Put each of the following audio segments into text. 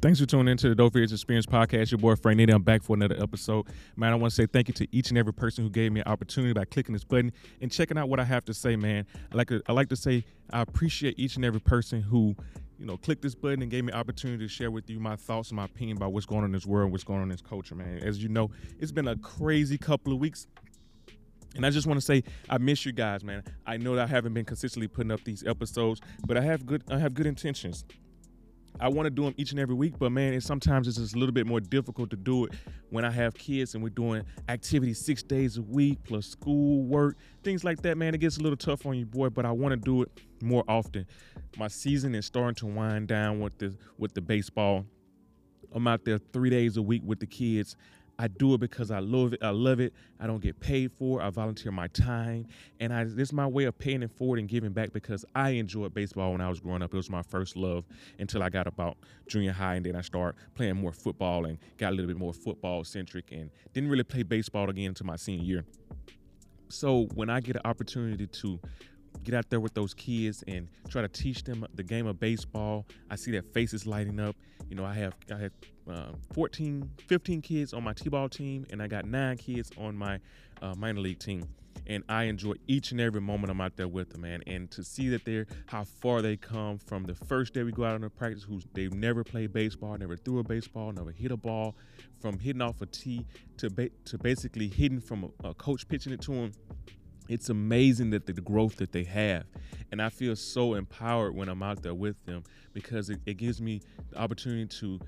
Thanks for tuning into the Dope Vision Experience podcast. Your boy Frank Nitty. I'm back for another episode. Man, I want to say thank you to each and every person who gave me an opportunity by clicking this button and checking out what I have to say, man. I like to, I like to say I appreciate each and every person who, you know, clicked this button and gave me an opportunity to share with you my thoughts and my opinion about what's going on in this world, what's going on in this culture, man. As you know, it's been a crazy couple of weeks. And I just want to say I miss you guys, man. I know that I haven't been consistently putting up these episodes, but I have good I have good intentions. I want to do them each and every week, but man, it, sometimes it's just a little bit more difficult to do it when I have kids and we're doing activities six days a week plus school, work, things like that. Man, it gets a little tough on you, boy. But I want to do it more often. My season is starting to wind down with the with the baseball. I'm out there three days a week with the kids. I do it because I love it. I love it. I don't get paid for it. I volunteer my time, and I this is my way of paying it forward and giving back because I enjoyed baseball when I was growing up. It was my first love until I got about junior high, and then I started playing more football and got a little bit more football centric, and didn't really play baseball again until my senior year. So when I get an opportunity to get out there with those kids and try to teach them the game of baseball. I see their faces lighting up. You know, I have I have uh, 14, 15 kids on my t-ball team, and I got nine kids on my uh, minor league team. And I enjoy each and every moment I'm out there with them, man. And to see that they're how far they come from the first day we go out on the practice, who's they've never played baseball, never threw a baseball, never hit a ball, from hitting off a tee to ba- to basically hitting from a, a coach pitching it to them it's amazing that the, growth that they have and i feel so empowered when i'm out there with them because it, it gives me the opportunity to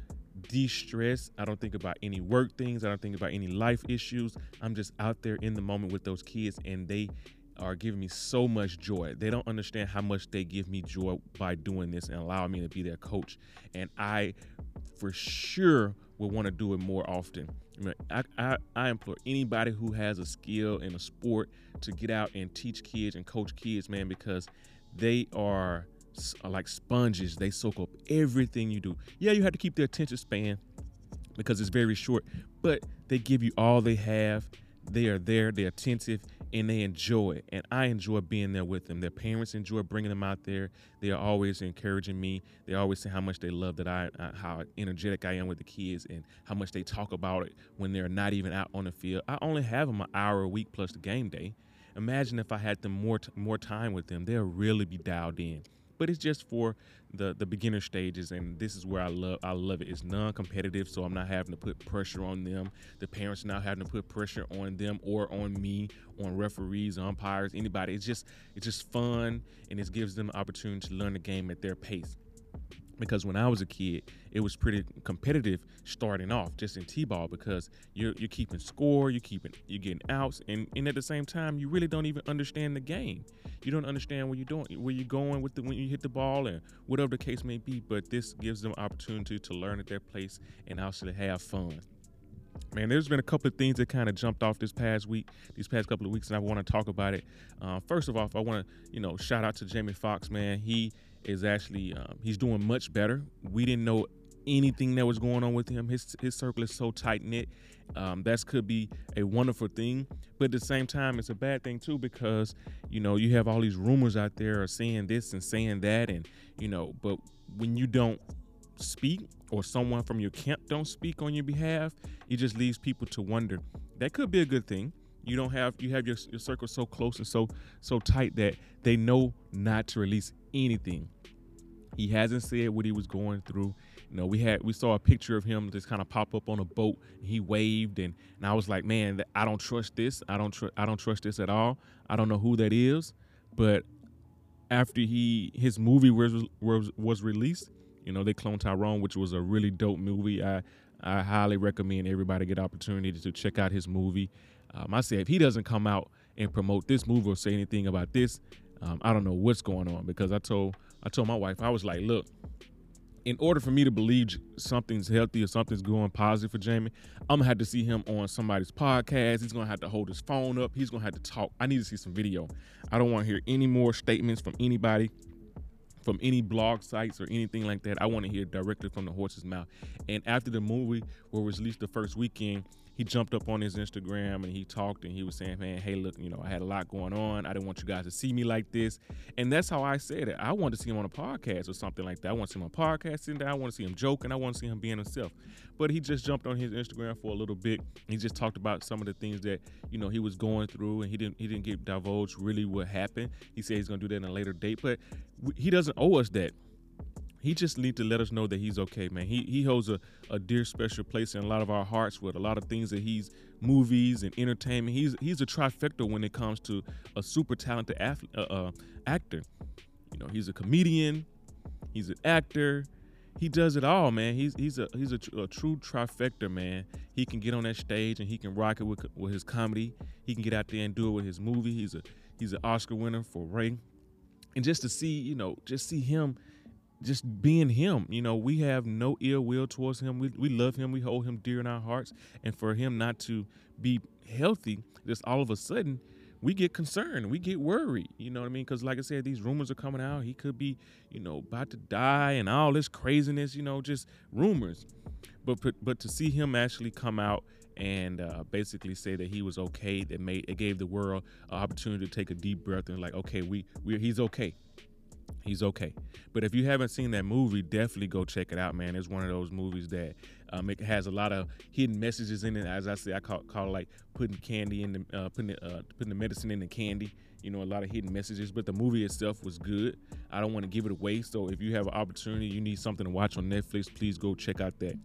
de-stress i don't think about any work things i don't think about any life issues i'm just out there in the moment with those kids and they are giving me so much joy. They don't understand how much they give me joy by doing this and allowing me to be their coach. And I, for sure, will want to do it more often. I, I, I implore anybody who has a skill in a sport to get out and teach kids and coach kids, man, because they are, are like sponges. They soak up everything you do. Yeah, you have to keep their attention span because it's very short, but they give you all they have. They are there, they're attentive, and they enjoy it. And I enjoy being there with them. Their parents enjoy bringing them out there. They are always encouraging me. They always say how much they love that I, uh, how energetic I am with the kids, and how much they talk about it when they're not even out on the field. I only have them an hour a week plus the game day. Imagine if I had them more t- more time with them. They'll really be dialed in but it's just for the the beginner stages and this is where I love I love it. It's non-competitive, so I'm not having to put pressure on them. The parents are not having to put pressure on them or on me, on referees, umpires, anybody. It's just it's just fun and it gives them the opportunity to learn the game at their pace because when I was a kid, it was pretty competitive starting off just in t-ball because you're you're keeping score, you're keeping you're getting outs, and, and at the same time you really don't even understand the game. You don't understand where you're doing, where you're going with the when you hit the ball and whatever the case may be. But this gives them opportunity to learn at their place and also to have fun. Man, there's been a couple of things that kind of jumped off this past week, these past couple of weeks, and I want to talk about it. Uh, first of all, I want to, you know, shout out to Jamie Foxx, man. He is actually um, he's doing much better. We didn't know anything that was going on with him. His his circle is so tight knit. Um, that could be a wonderful thing, but at the same time, it's a bad thing too because you know you have all these rumors out there saying this and saying that, and you know, but when you don't speak or someone from your camp don't speak on your behalf, it just leaves people to wonder. That could be a good thing. You don't have you have your, your circle so close and so so tight that they know not to release anything. He hasn't said what he was going through. You know, we had we saw a picture of him just kind of pop up on a boat. he waved, and and I was like, man, I don't trust this. I don't trust. I don't trust this at all. I don't know who that is, but after he his movie was was was released, you know, they cloned Tyrone, which was a really dope movie. I I highly recommend everybody get opportunity to check out his movie. Um, I say if he doesn't come out and promote this movie or say anything about this, um, I don't know what's going on because I told I told my wife I was like, look, in order for me to believe something's healthy or something's going positive for Jamie, I'm gonna have to see him on somebody's podcast. He's gonna have to hold his phone up. He's gonna have to talk. I need to see some video. I don't want to hear any more statements from anybody from any blog sites or anything like that. I want to hear directly from the horse's mouth. And after the movie was released the first weekend, he jumped up on his Instagram and he talked and he was saying, "Man, hey, look, you know, I had a lot going on. I didn't want you guys to see me like this." And that's how I said it. I wanted to see him on a podcast or something like that. I want to see him on a podcast sitting down. I want to see him joking. I want to see him being himself. But he just jumped on his Instagram for a little bit. He just talked about some of the things that you know he was going through, and he didn't he didn't get divulged really what happened. He said he's gonna do that in a later date, but he doesn't owe us that he just need to let us know that he's okay, man. He he holds a, a dear special place in a lot of our hearts with a lot of things that he's movies and entertainment. He's he's a trifecta when it comes to a super talented athlete, uh, uh, actor. You know, he's a comedian, he's an actor. He does it all, man. He's he's a he's a, tr- a true trifecta, man. He can get on that stage and he can rock it with with his comedy. He can get out there and do it with his movie. He's a he's an Oscar winner for Ray. And just to see, you know, just see him just being him. You know, we have no ill will towards him. We, we love him. We hold him dear in our hearts. And for him not to be healthy, just all of a sudden, we get concerned. We get worried. You know what I mean? Because, like I said, these rumors are coming out. He could be, you know, about to die and all this craziness, you know, just rumors. But, but to see him actually come out and uh, basically say that he was okay, that made it gave the world an opportunity to take a deep breath and like, okay, we we he's okay he's okay. But if you haven't seen that movie, definitely go check it out, man. It's one of those movies that um, it has a lot of hidden messages in it. As I say, I call, call it like putting candy in the uh, putting the, uh, putting the medicine in the candy. You know, a lot of hidden messages. But the movie itself was good. I don't want to give it away. So if you have an opportunity, you need something to watch on Netflix, please go check out that.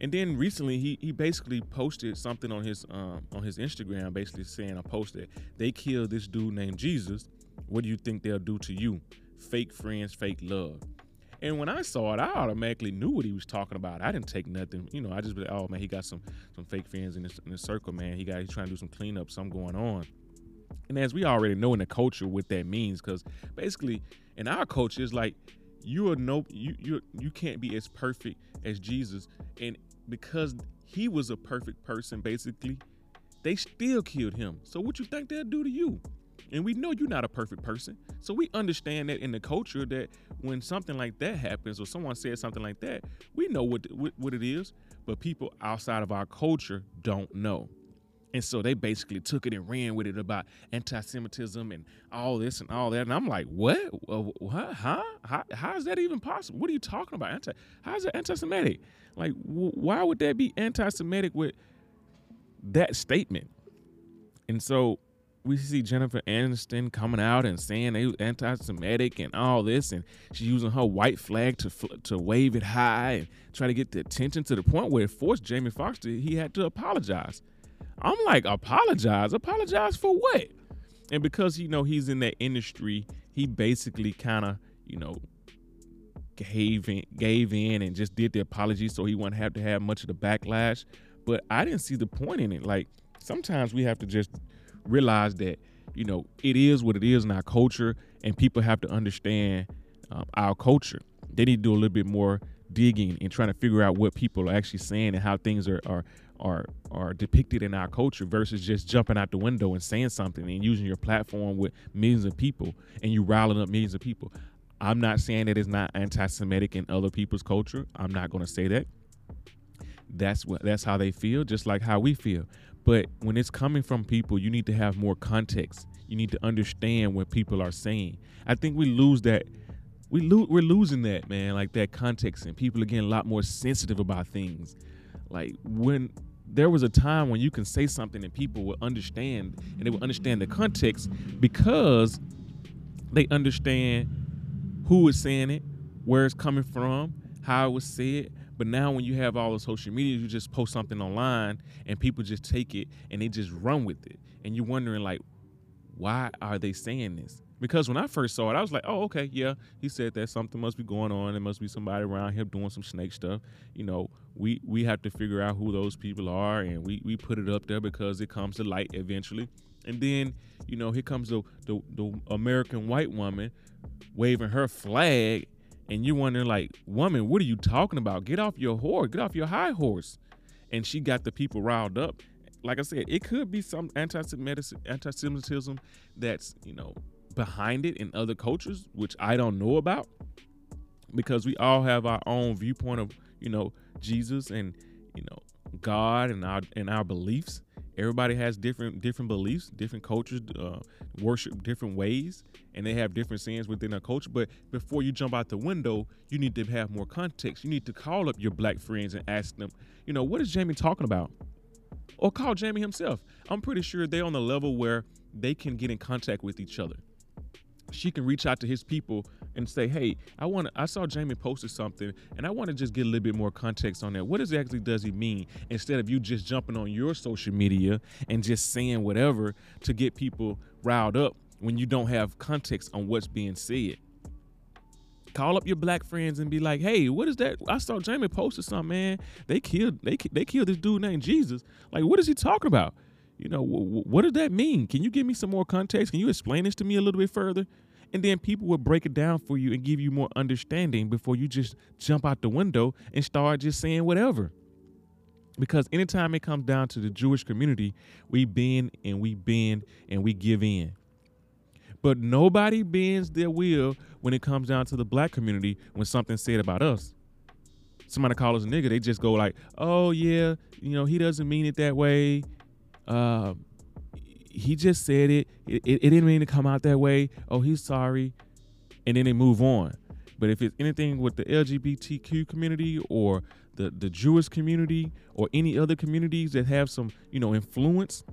And then recently, he he basically posted something on his um, on his Instagram, basically saying, "I posted they killed this dude named Jesus. What do you think they'll do to you?" Fake friends, fake love. And when I saw it, I automatically knew what he was talking about. I didn't take nothing, you know. I just oh man, he got some some fake friends in his in his circle, man. He got he's trying to do some cleanup, something going on. And as we already know in the culture what that means, because basically in our culture, it's like you are no you you you can't be as perfect as Jesus, and because he was a perfect person, basically, they still killed him. So what you think they'll do to you? And we know you're not a perfect person. So we understand that in the culture that when something like that happens or someone says something like that, we know what, what, what it is, but people outside of our culture don't know. And so they basically took it and ran with it about anti-Semitism and all this and all that. And I'm like, what? Uh, what? Huh? How, how is that even possible? What are you talking about? Anti? How is it anti-Semitic? Like, why would that be anti-Semitic with that statement? And so we see Jennifer Aniston coming out and saying they anti-Semitic and all this, and she's using her white flag to to wave it high and try to get the attention to the point where it forced Jamie Foxx to he had to apologize. I'm like, apologize? Apologize for what? And because you know he's in that industry, he basically kind of you know gave in, gave in and just did the apology so he wouldn't have to have much of the backlash. But I didn't see the point in it. Like sometimes we have to just realize that you know it is what it is in our culture, and people have to understand um, our culture. They need to do a little bit more digging and trying to figure out what people are actually saying and how things are are are are depicted in our culture versus just jumping out the window and saying something and using your platform with millions of people and you riling up millions of people. I'm not saying that it's not anti-Semitic in other people's culture. I'm not going to say that. That's what that's how they feel, just like how we feel. But when it's coming from people, you need to have more context. You need to understand what people are saying. I think we lose that. We lo- we're losing that, man, like that context, and people are getting a lot more sensitive about things. Like when there was a time when you can say something and people will understand, and they will understand the context because they understand who is saying it, where it's coming from, how it was said, but now when you have all the social media, you just post something online and people just take it and they just run with it. And you're wondering like, why are they saying this? Because when I first saw it, I was like, oh, okay, yeah, he said that something must be going on. There must be somebody around here doing some snake stuff. You know, we we have to figure out who those people are and we, we put it up there because it comes to light eventually. And then, you know, here comes the, the, the American white woman waving her flag and you're wondering like, woman, what are you talking about? Get off your horse, get off your high horse. And she got the people riled up. Like I said, it could be some anti-Semitism that's you know behind it in other cultures, which I don't know about. because we all have our own viewpoint of you know Jesus and you know God and our and our beliefs. Everybody has different different beliefs, different cultures, uh, worship different ways, and they have different sins within their culture. But before you jump out the window, you need to have more context. You need to call up your black friends and ask them, you know, what is Jamie talking about? Or call Jamie himself. I'm pretty sure they're on the level where they can get in contact with each other. She can reach out to his people and say, "Hey, I want I saw Jamie posted something, and I want to just get a little bit more context on that. What exactly does he mean?" Instead of you just jumping on your social media and just saying whatever to get people riled up when you don't have context on what's being said. Call up your black friends and be like, "Hey, what is that? I saw Jamie posted something, man. They killed they they killed this dude named Jesus. Like, what is he talking about? You know, what does that mean? Can you give me some more context? Can you explain this to me a little bit further?" And then people will break it down for you and give you more understanding before you just jump out the window and start just saying whatever. Because anytime it comes down to the Jewish community, we bend and we bend and we give in. But nobody bends their will when it comes down to the black community when something's said about us. Somebody call us a nigga, they just go like, "Oh yeah, you know he doesn't mean it that way. Uh, he just said it. It, it. it didn't mean to come out that way. Oh, he's sorry. And then they move on. But if it's anything with the LGBTQ community or the, the Jewish community or any other communities that have some, you know, influence,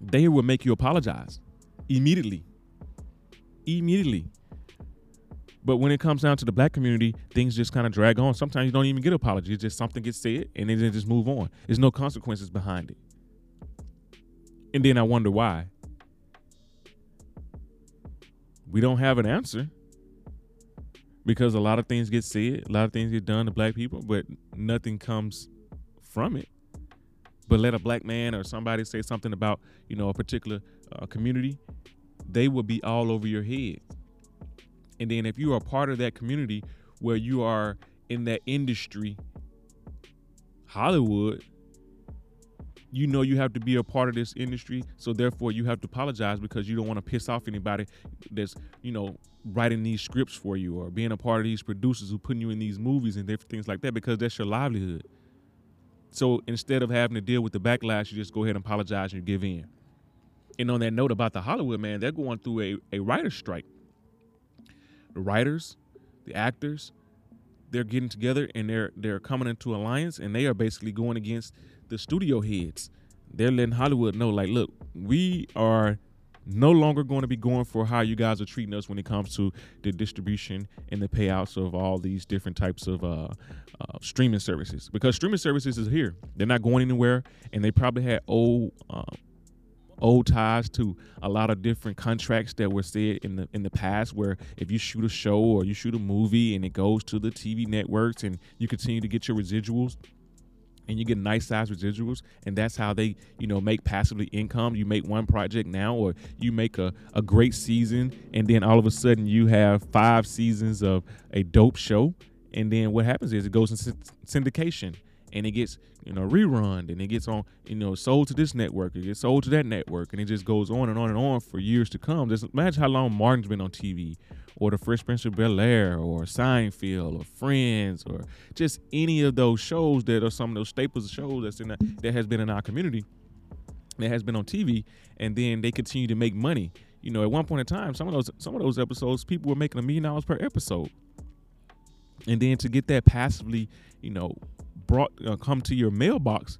they will make you apologize immediately. Immediately. But when it comes down to the black community, things just kind of drag on. Sometimes you don't even get apologies. It's just something gets said and then they just move on. There's no consequences behind it. And then I wonder why. We don't have an answer because a lot of things get said, a lot of things get done to black people, but nothing comes from it. But let a black man or somebody say something about, you know, a particular uh, community, they will be all over your head. And then if you are part of that community where you are in that industry, Hollywood, you know you have to be a part of this industry, so therefore you have to apologize because you don't want to piss off anybody that's you know writing these scripts for you or being a part of these producers who putting you in these movies and different things like that because that's your livelihood. So instead of having to deal with the backlash, you just go ahead and apologize and give in. And on that note about the Hollywood man, they're going through a, a writer's strike. The writers, the actors, they're getting together and they're they're coming into alliance and they are basically going against the studio heads. They're letting Hollywood know, like, look, we are no longer going to be going for how you guys are treating us when it comes to the distribution and the payouts of all these different types of uh, uh, streaming services. Because streaming services is here, they're not going anywhere, and they probably had old. Uh, old ties to a lot of different contracts that were said in the in the past where if you shoot a show or you shoot a movie and it goes to the TV networks and you continue to get your residuals and you get nice size residuals and that's how they you know make passively income. You make one project now or you make a, a great season and then all of a sudden you have five seasons of a dope show and then what happens is it goes in syndication and it gets you know rerun and it gets on you know sold to this network it gets sold to that network and it just goes on and on and on for years to come just imagine how long martin's been on tv or the Fresh Prince of Bel Air or Seinfeld or Friends or just any of those shows that are some of those staples of shows that's in the, that has been in our community that has been on TV and then they continue to make money. You know, at one point in time, some of those some of those episodes people were making a million dollars per episode. And then to get that passively, you know, brought uh, come to your mailbox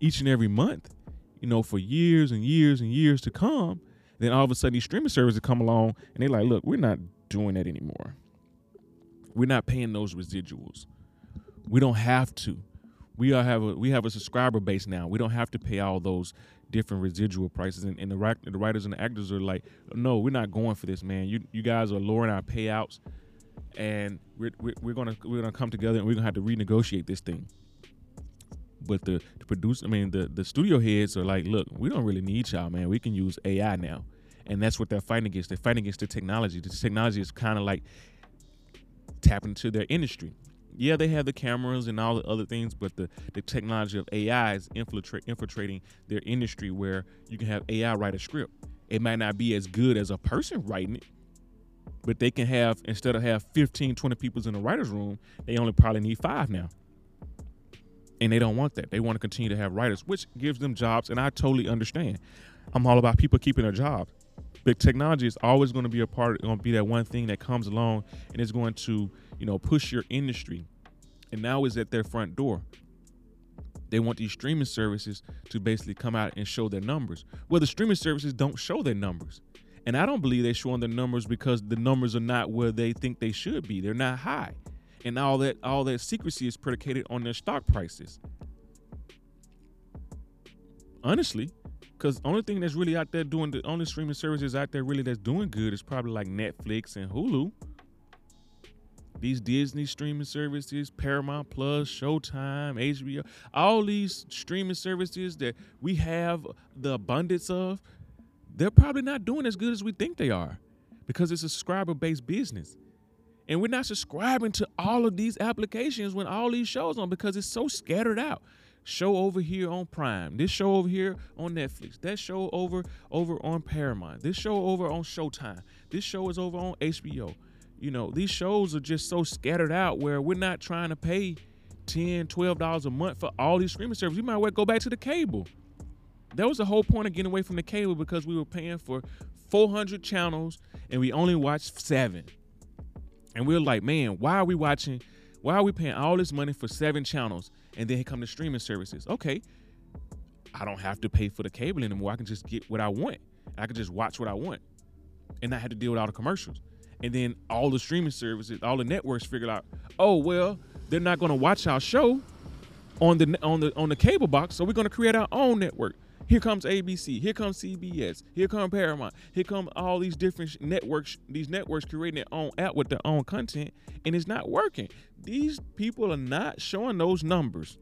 each and every month, you know, for years and years and years to come, then all of a sudden these streaming services come along and they're like, look, we're not doing that anymore. We're not paying those residuals. We don't have to. We are have a we have a subscriber base now. We don't have to pay all those different residual prices. And, and the the writers and the actors are like, no, we're not going for this, man. You you guys are lowering our payouts, and we're we're, gonna we're gonna come together and we're gonna have to renegotiate this thing. But the, the producer, I mean, the the studio heads are like, look, we don't really need y'all, man. We can use AI now and that's what they're fighting against. They're fighting against the technology. The technology is kind of like tapping into their industry. Yeah, they have the cameras and all the other things, but the, the technology of AI is infiltrating their industry where you can have AI write a script. It might not be as good as a person writing it, but they can have instead of have 15 20 people in the writers room they only probably need five now. And they don't want that. They want to continue to have writers which gives them jobs and i totally understand. I'm all about people keeping their jobs but technology is always going to be a part going to be that one thing that comes along and is going to you know push your industry. And now is at their front door. They want these streaming services to basically come out and show their numbers. Well the streaming services don't show their numbers and I don't believe they're showing the numbers because the numbers are not where they think they should be. They're not high. And all that all that secrecy is predicated on their stock prices. Honestly, because only thing that's really out there doing the only streaming services out there really that's doing good is probably like Netflix and Hulu. These Disney streaming services, Paramount Plus, Showtime, HBO, all these streaming services that we have the abundance of, they're probably not doing as good as we think they are because it's a subscriber based business. And we're not subscribing to all of these applications when all these shows on because it's so scattered out. Show over here on Prime, this show over here on Netflix, that show over over on Paramount, this show over on Showtime, this show is over on HBO. You know, these shows are just so scattered out where we're not trying to pay 10 $12 a month for all these streaming services. We might well go back to the cable. That was the whole point of getting away from the cable because we were paying for 400 channels and we only watched seven. And we are like, man, why are we watching? Why are we paying all this money for seven channels and then come the streaming services? Okay, I don't have to pay for the cable anymore. I can just get what I want. I can just watch what I want and not have to deal with all the commercials. And then all the streaming services, all the networks figured out, oh well, they're not going to watch our show on the on the on the cable box, so we're going to create our own network. Here comes ABC. Here comes CBS. Here comes Paramount. Here come all these different networks. These networks creating their own app with their own content, and it's not working. These people are not showing those numbers,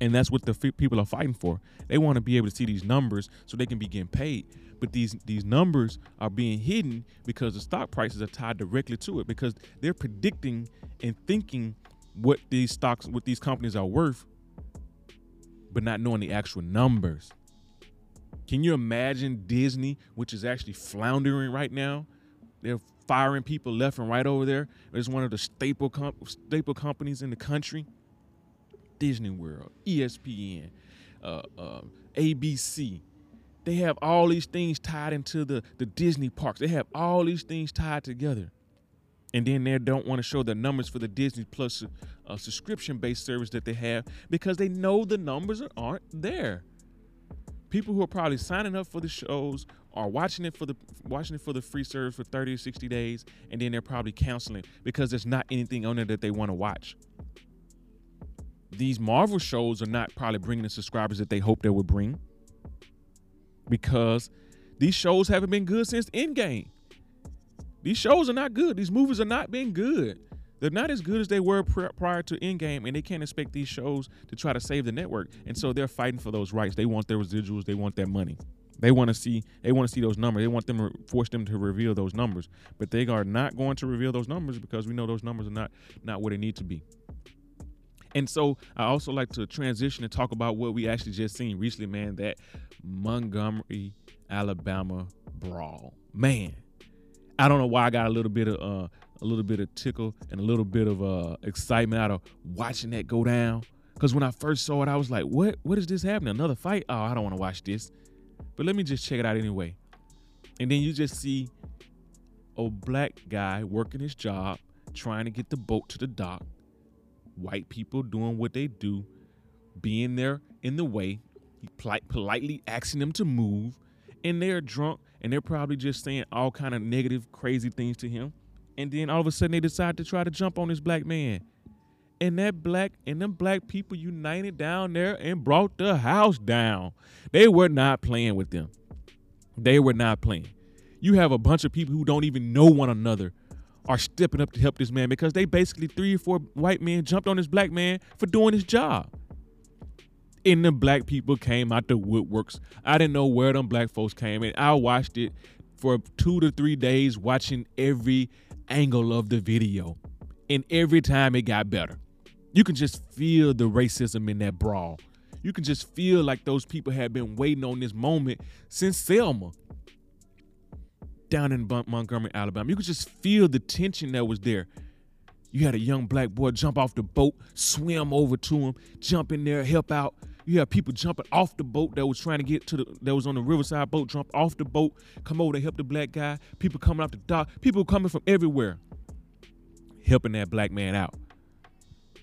and that's what the f- people are fighting for. They want to be able to see these numbers so they can be getting paid. But these these numbers are being hidden because the stock prices are tied directly to it because they're predicting and thinking what these stocks, what these companies are worth but not knowing the actual numbers. Can you imagine Disney, which is actually floundering right now? They're firing people left and right over there. It's one of the staple comp- staple companies in the country. Disney World, ESPN, uh, uh, ABC. They have all these things tied into the, the Disney parks. They have all these things tied together and then they don't want to show the numbers for the Disney Plus uh, subscription based service that they have because they know the numbers aren't there. People who are probably signing up for the shows are watching it for the watching it for the free service for 30 or 60 days and then they're probably canceling because there's not anything on there that they want to watch. These Marvel shows are not probably bringing the subscribers that they hope they would bring because these shows haven't been good since Endgame. These shows are not good. These movies are not being good. They're not as good as they were prior to Endgame, and they can't expect these shows to try to save the network. And so they're fighting for those rights. They want their residuals. They want their money. They want to see. They want to see those numbers. They want them to force them to reveal those numbers. But they are not going to reveal those numbers because we know those numbers are not not where they need to be. And so I also like to transition and talk about what we actually just seen recently, man. That Montgomery, Alabama brawl, man I don't know why I got a little bit of uh, a little bit of tickle and a little bit of uh, excitement out of watching that go down. Cause when I first saw it, I was like, "What? What is this happening? Another fight? Oh, I don't want to watch this." But let me just check it out anyway. And then you just see a black guy working his job, trying to get the boat to the dock. White people doing what they do, being there in the way, politely asking them to move, and they're drunk and they're probably just saying all kind of negative, crazy things to him. And then all of a sudden they decide to try to jump on this black man. And that black and them black people united down there and brought the house down. They were not playing with them. They were not playing. You have a bunch of people who don't even know one another are stepping up to help this man because they basically three or four white men jumped on this black man for doing his job and the black people came out the woodworks. I didn't know where them black folks came and I watched it for two to three days watching every angle of the video. And every time it got better. You can just feel the racism in that brawl. You can just feel like those people had been waiting on this moment since Selma. down in Montgomery, Alabama. You could just feel the tension that was there. You had a young black boy jump off the boat, swim over to him, jump in there, help out. You have people jumping off the boat that was trying to get to the that was on the riverside boat, jump off the boat, come over to help the black guy. People coming off the dock, people coming from everywhere, helping that black man out.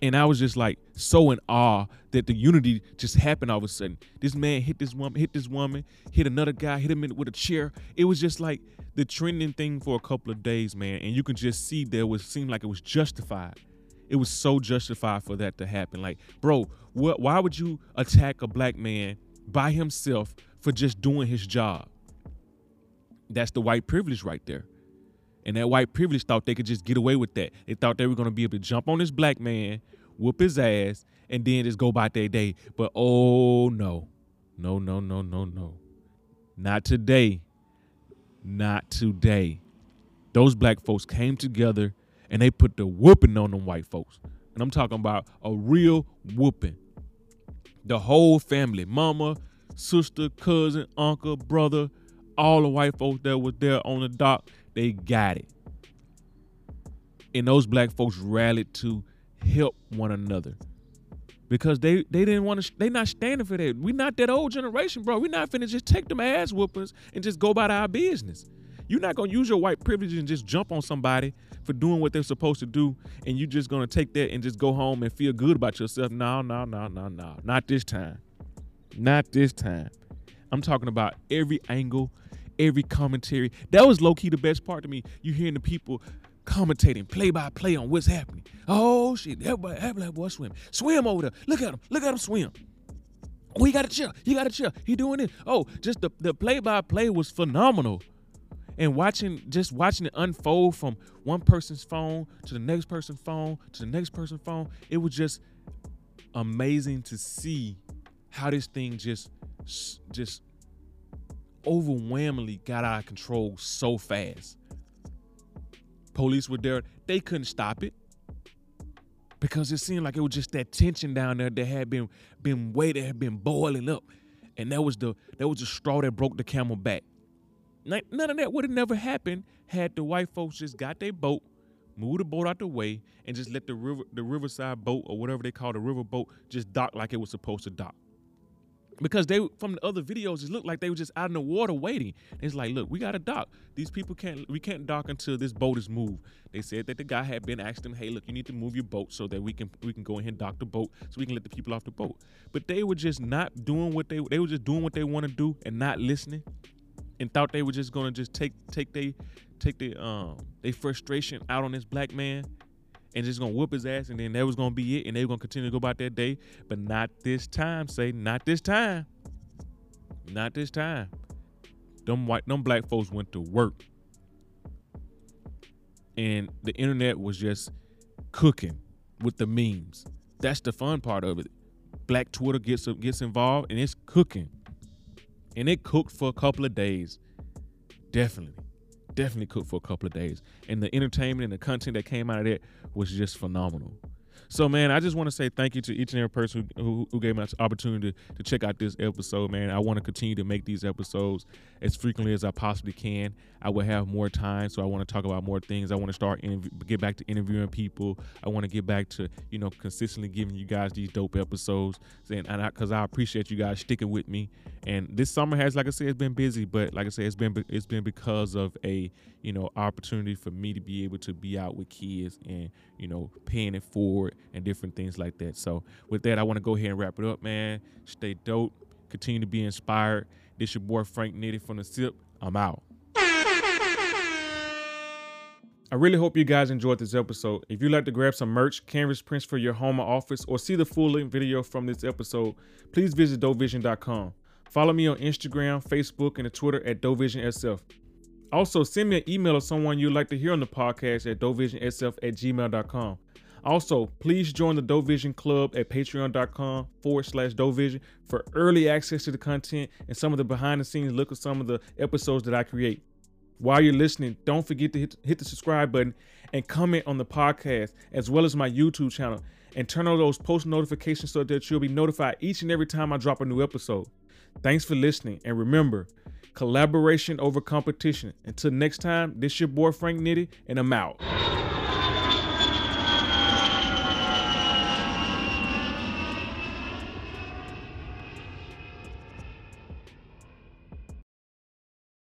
And I was just like so in awe that the unity just happened all of a sudden. This man hit this woman, hit this woman, hit another guy, hit him with a chair. It was just like the trending thing for a couple of days, man. And you can just see there was seemed like it was justified. It was so justified for that to happen. Like, bro, what why would you attack a black man by himself for just doing his job? That's the white privilege right there. And that white privilege thought they could just get away with that. They thought they were gonna be able to jump on this black man, whoop his ass, and then just go about their day. But oh no. No, no, no, no, no. Not today. Not today. Those black folks came together and they put the whooping on them white folks. And I'm talking about a real whooping. The whole family, mama, sister, cousin, uncle, brother, all the white folks that was there on the dock, they got it. And those black folks rallied to help one another. Because they they didn't want to they not standing for that. We not that old generation, bro. We not finna just take them ass whoopings and just go about our business. You're not gonna use your white privilege and just jump on somebody for doing what they're supposed to do, and you're just gonna take that and just go home and feel good about yourself. No, no, no, no, no. Not this time. Not this time. I'm talking about every angle, every commentary. That was low key the best part to me. You hearing the people commentating play by play on what's happening. Oh shit, that black boy swim. Swim over there. Look at him. Look at him swim. Oh, he got to chill. He got to chill. He doing it. Oh, just the the play by play was phenomenal and watching just watching it unfold from one person's phone to the next person's phone to the next person's phone it was just amazing to see how this thing just just overwhelmingly got out of control so fast. Police were there. They couldn't stop it because it seemed like it was just that tension down there that had been been way that had been boiling up. And that was the that was the straw that broke the camel back None of that would have never happened had the white folks just got their boat, moved the boat out the way, and just let the river, the riverside boat or whatever they call the river boat, just dock like it was supposed to dock. Because they from the other videos, it looked like they were just out in the water waiting. It's like, look, we got to dock. These people can't, we can't dock until this boat is moved. They said that the guy had been asked them, hey, look, you need to move your boat so that we can we can go ahead and dock the boat so we can let the people off the boat. But they were just not doing what they they were just doing what they want to do and not listening and thought they were just gonna just take take they take the um they frustration out on this black man and just gonna whoop his ass and then that was gonna be it and they were gonna continue to go about their day. But not this time, say not this time. Not this time. Them white them black folks went to work. And the internet was just cooking with the memes. That's the fun part of it. Black Twitter gets gets involved and it's cooking and it cooked for a couple of days. Definitely, definitely cooked for a couple of days. And the entertainment and the content that came out of it was just phenomenal. So, man, I just want to say thank you to each and every person who, who gave me an opportunity to, to check out this episode, man. I want to continue to make these episodes as frequently as I possibly can. I will have more time, so I want to talk about more things. I want to start interv- get back to interviewing people. I want to get back to you know consistently giving you guys these dope episodes, and because I, I, appreciate you guys sticking with me. And this summer has, like I said, it's been busy, but like I said, it's been it's been because of a you know opportunity for me to be able to be out with kids and you know paying it forward and different things like that. So with that, I want to go ahead and wrap it up, man. Stay dope. Continue to be inspired. This your boy Frank Nitty from the SIP. I'm out. I really hope you guys enjoyed this episode. If you'd like to grab some merch, canvas prints for your home or office, or see the full length video from this episode, please visit dopevision.com. Follow me on Instagram, Facebook, and Twitter at DopeVisionSF. Also, send me an email of someone you'd like to hear on the podcast at dopevisionsf at gmail.com. Also, please join the Dope Vision Club at patreon.com forward slash dopevision for early access to the content and some of the behind the scenes look at some of the episodes that I create. While you're listening, don't forget to hit, hit the subscribe button and comment on the podcast as well as my YouTube channel and turn on those post notifications so that you'll be notified each and every time I drop a new episode. Thanks for listening and remember, collaboration over competition. Until next time, this your boy Frank Nitty, and I'm out.